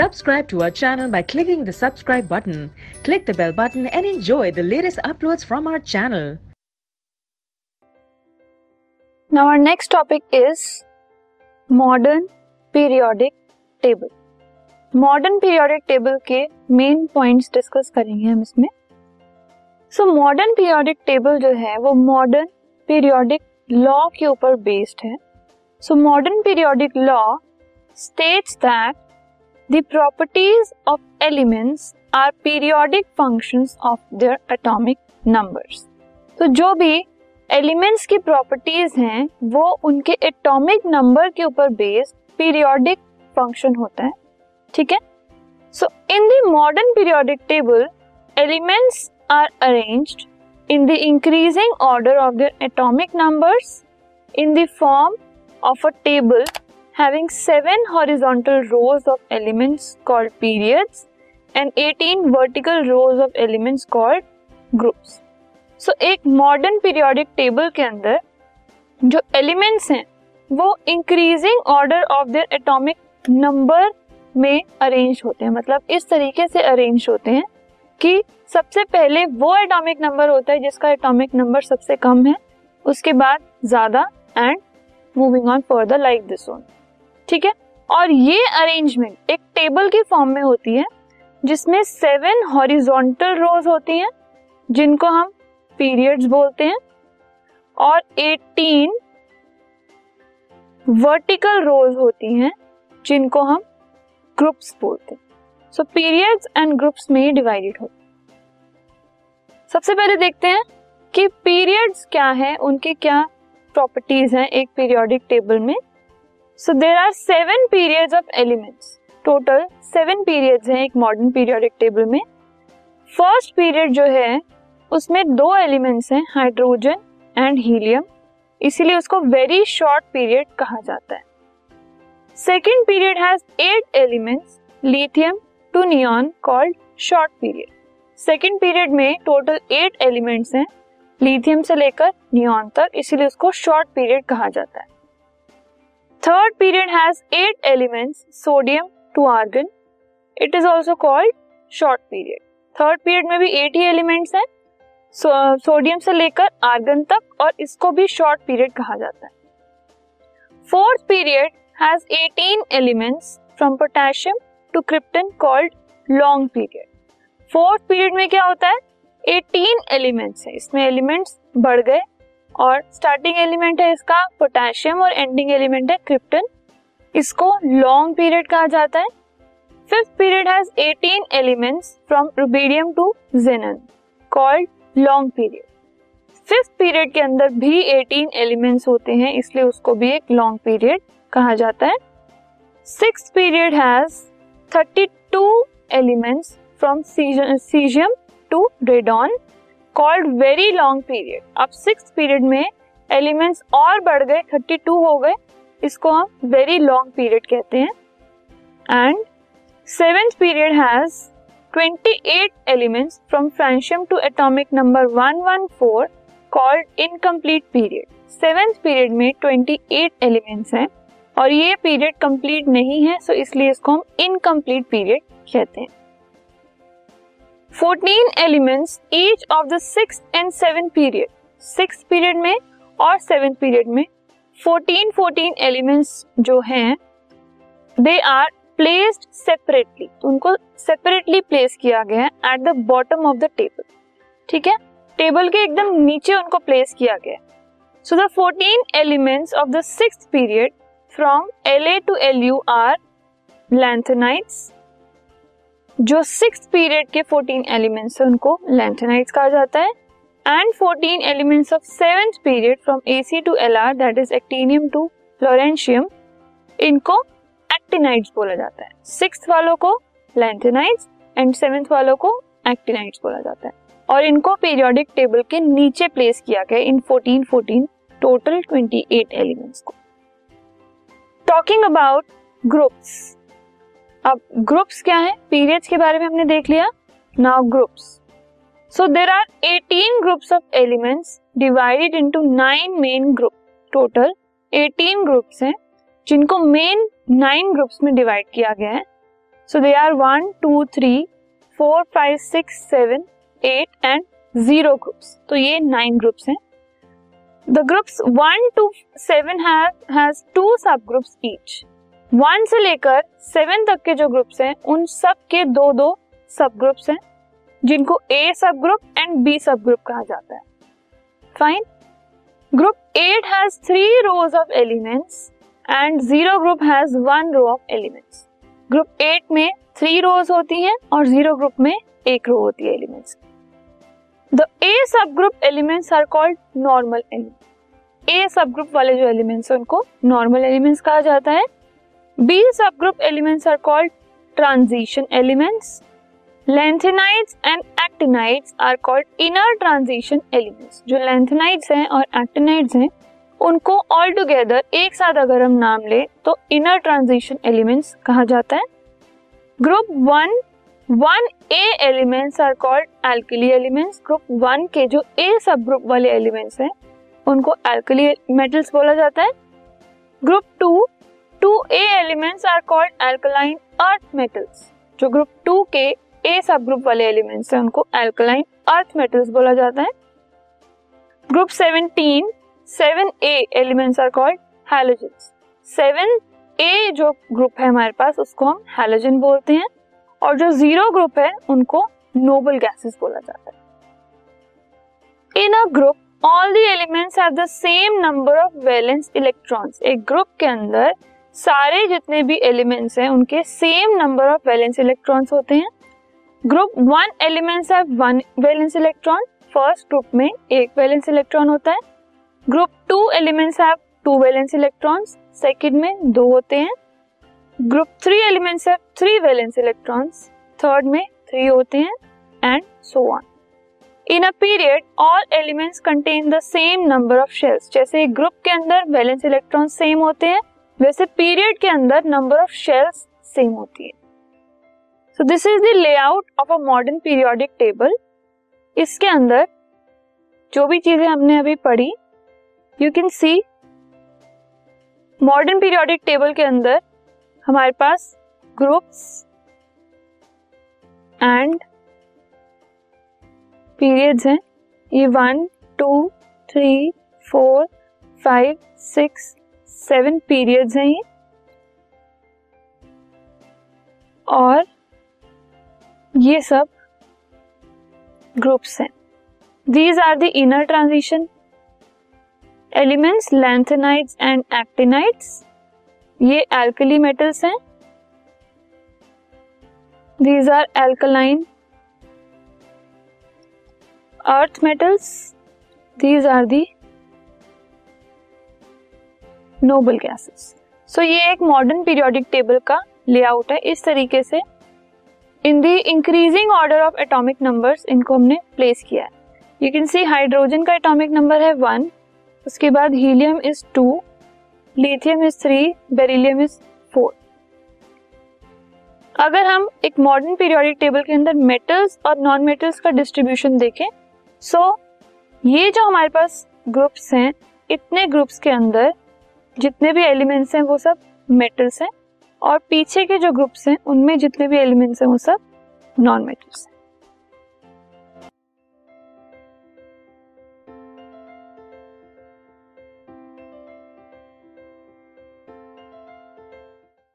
Subscribe to our channel by clicking the subscribe button. Click the bell button and enjoy the latest uploads from our channel. Now our next topic is modern periodic table. Modern periodic table के main points discuss करेंगे हम इसमें सो modern periodic table जो है वो modern periodic law के ऊपर based है so modern periodic law states that the properties of elements are periodic functions of their atomic numbers तो जो भी एलिमेंट्स की प्रॉपर्टीज़ हैं, वो उनके एटॉमिक नंबर के ऊपर बेस्ड पीरियोडिक फ़ंक्शन होता है। ठीक है? So in the modern periodic table elements are arranged in the increasing order of their atomic numbers in the form of a table having seven horizontal rows of elements called periods and 18 vertical rows of elements called groups. So, एक modern periodic table के अंदर जो elements हैं, वो increasing order of their atomic number में arrange होते हैं मतलब इस तरीके से अरेंज होते हैं कि सबसे पहले वो एटॉमिक नंबर होता है जिसका एटॉमिक नंबर सबसे कम है, उसके बाद ज़्यादा and moving on further like this one ठीक है? और ये अरेंजमेंट एक टेबल की फॉर्म में होती है, जिसमें सेवन हॉरिजॉन्टल रोज होती हैं, जिनको हम पीरियड्स बोलते हैं, और एटीन वर्टिकल रोज होती हैं, जिनको हम ग्रुप्स बोलते हैं। सो पीरियड्स एंड ग्रुप्स में डिवाइडेड होते हैं। सबसे पहले देखते हैं कि पीरियड्स क्या है, उनके क्या प्रॉपर्टीज़ हैं एक पीरियोडिक टेबल में। So there are seven periods of elements total seven periods हैं एक मॉडर्न पीरियोडिक टेबल में. फ़र्स्ट पीरियड जो है, उसमें दो एलिमेंट्स हैं हाइड्रोजन एंड हीलियम इसीलिए उसको वेरी शॉर्ट पीरियड कहा जाता है. Second period has eight elements lithium to neon called short period second period में टोटल एट एलिमेंट्स हैं लिथियम से लेकर नियॉन तक. इसीलिए उसको शॉर्ट पीरियड कहा जाता है. Third period has eight elements sodium to argon it is also called short period third period में भी एट ही एलिमेंट्स हैं. सोडियम से लेकर आर्गन तक और इसको भी शॉर्ट पीरियड कहा जाता है. Fourth period has 18 elements from potassium to krypton called long period fourth period में क्या होता है? 18 एलिमेंट्स है. इसमें एलिमेंट्स बढ़ गए. और स्टार्टिंग एलिमेंट है इसका पोटेशियम और एंडिंग एलिमेंट है क्रिप्टन इसको लॉन्ग पीरियड कहा जाता है। Fifth period has 18 elements from rubidium to xenon called long period fifth period के अंदर भी 18 एलिमेंट्स होते हैं, इसलिए उसको भी एक लॉन्ग पीरियड कहा जाता है। Six period has thirty two elements from caesium to radon called very long period अब सिक्स पीरियड में एलिमेंट्स और बढ़ गए थर्टी टू हो गए। इसको हम वेरी लॉन्ग पीरियड कहते हैं। And seventh period has 28 elements from francium to atomic number 114 called incomplete period seventh period में 28 एलिमेंट्स हैं और ये पीरियड कंप्लीट नहीं है सो इसलिए इसको हम इनकम्प्लीट पीरियड कहते हैं। Fourteen elements each of the six and seven period six period में और सेवन पीरियड में फोर्टीन फोर्टीन एलिमेंट्स जो हैं दे आर प्लेस्ड सेपरेटली उनको सेपरेटली प्लेस किया गया है at the bottom of the table ठीक है? टेबल के एकदम नीचे उनको प्लेस किया गया so the fourteen elements of the six period from L A to L U are lanthanides जो सिक्स पीरियड के फोर्टीन एलिमेंट्स है, उनको लेंथनाइट्स कहा जाता है. And fourteen elements of seventh period from A C to L R that is actinium to lawrencium इनको actinides बोला जाता है. सिक्स वालों को लेंथनाइट्स एंड सेवेंथ वालों को एक्टिनाइट्स बोला जाता है. और इनको पीरियोडिक टेबल के नीचे प्लेस किया गया इन fourteen fourteen total twenty eight elements को. टॉकिंग अबाउट ग्रुप्स अब ग्रुप्स क्या है? पीरियड्स के बारे में हमने देख लिया। Now groups so there are 18 groups of elements divided into nine main group total 18 groups हैं, जिनको मेन नाइन ग्रुप्स में डिवाइड किया गया है। So they are one two three four five six seven eight and zero groups तो ये nine groups हैं। The groups one to seven has two subgroups each one से लेकर सेवन तक के जो ग्रुप्स हैं, उन सब के दो दो सब ग्रुप्स हैं, जिनको A subgroup and B subgroup कहा जाता है। Fine group eight has three rows of elements and zero group has one row of elements group eight में थ्री रोज होती हैं और ज़ीरो ग्रुप में एक रो होती है elements the A subgroup elements are called normal element A subgroup वाले जो एलिमेंट्स हैं, उनको नॉर्मल एलिमेंट्स कहा जाता है। B subgroup elements are called transition elements lanthanides and actinides are called inner transition elements जो लेंथेनाइड्स हैं और एक्टिनाइड्स हैं, उनको ऑल टुगेदर एक साथ अगर हम नाम ले तो इनर ट्रांजिशन एलिमेंट्स कहा जाता है। Group one one A elements are called alkali elements group one के जो ए सब ग्रुप वाले एलिमेंट्स हैं, उनको एल्कली मेटल्स बोला जाता है। Group two two A elements are called alkaline earth metals जो ग्रुप टू के ए सब ग्रुप वाले एलिमेंट्स हैं, उनको एल्कलाइन अर्थ मेटल्स बोला जाता है। Group seventeen seven A elements are called halogens seven A जो ग्रुप है हमारे पास, उसको हम हैलोजन बोलते हैं। और जो ज़ीरो ग्रुप है, उनको नोबल गैसेस बोला जाता है। In a group all the elements have the same number of valence electrons एक ग्रुप के अंदर सारे जितने भी एलिमेंट्स हैं, उनके same number of valence electrons होते हैं। Group one elements have one valence electron first group में एक वैलेंस इलेक्ट्रॉन होता है। Group two elements have two valence electrons second में दो होते हैं। Group three elements have three valence electrons third में थ्री होते हैं and so on in a period all elements contain the same number of shells जैसे group के अंदर वैलेंस इलेक्ट्रॉन सेम होते हैं वैसे पीरियड के अंदर नंबर ऑफ़ शेल्स सेम होती है। So this is the layout of a modern periodic table इसके अंदर जो भी चीज़ें हमने अभी पढ़ी you can see modern periodic table के अंदर हमारे पास ग्रुप्स एंड पीरियड्स हैं। ये one two three four five six seven periods हैं ये। और ये सब ग्रुप्स हैं। These are the inner transition elements lanthanides and actinides ये एल्कली मेटल्स हैं। These are alkaline earth metals these are the noble gases so ये एक मॉडर्न पीरियोडिक टेबल का लेआउट है। इस तरीके से in the increasing order of atomic numbers इनको हमने प्लेस किया है। यू कैन सी हाइड्रोजन का एटॉमिक नंबर है वन उसके बाद helium is two lithium is three beryllium is four अगर हम एक मॉडर्न पीरियोडिक टेबल के अंदर मेटल्स और नॉन मेटल्स का डिस्ट्रीब्यूशन देखें सो so, ये जो हमारे पास ग्रुप्स हैं इतने ग्रुप्स के अंदर जितने भी एलिमेंट्स हैं वो सब मेटल्स हैं और पीछे के जो ग्रुप्स हैं, उनमें जितने भी एलिमेंट्स हैं वो सब नॉन मेटल्स हैं।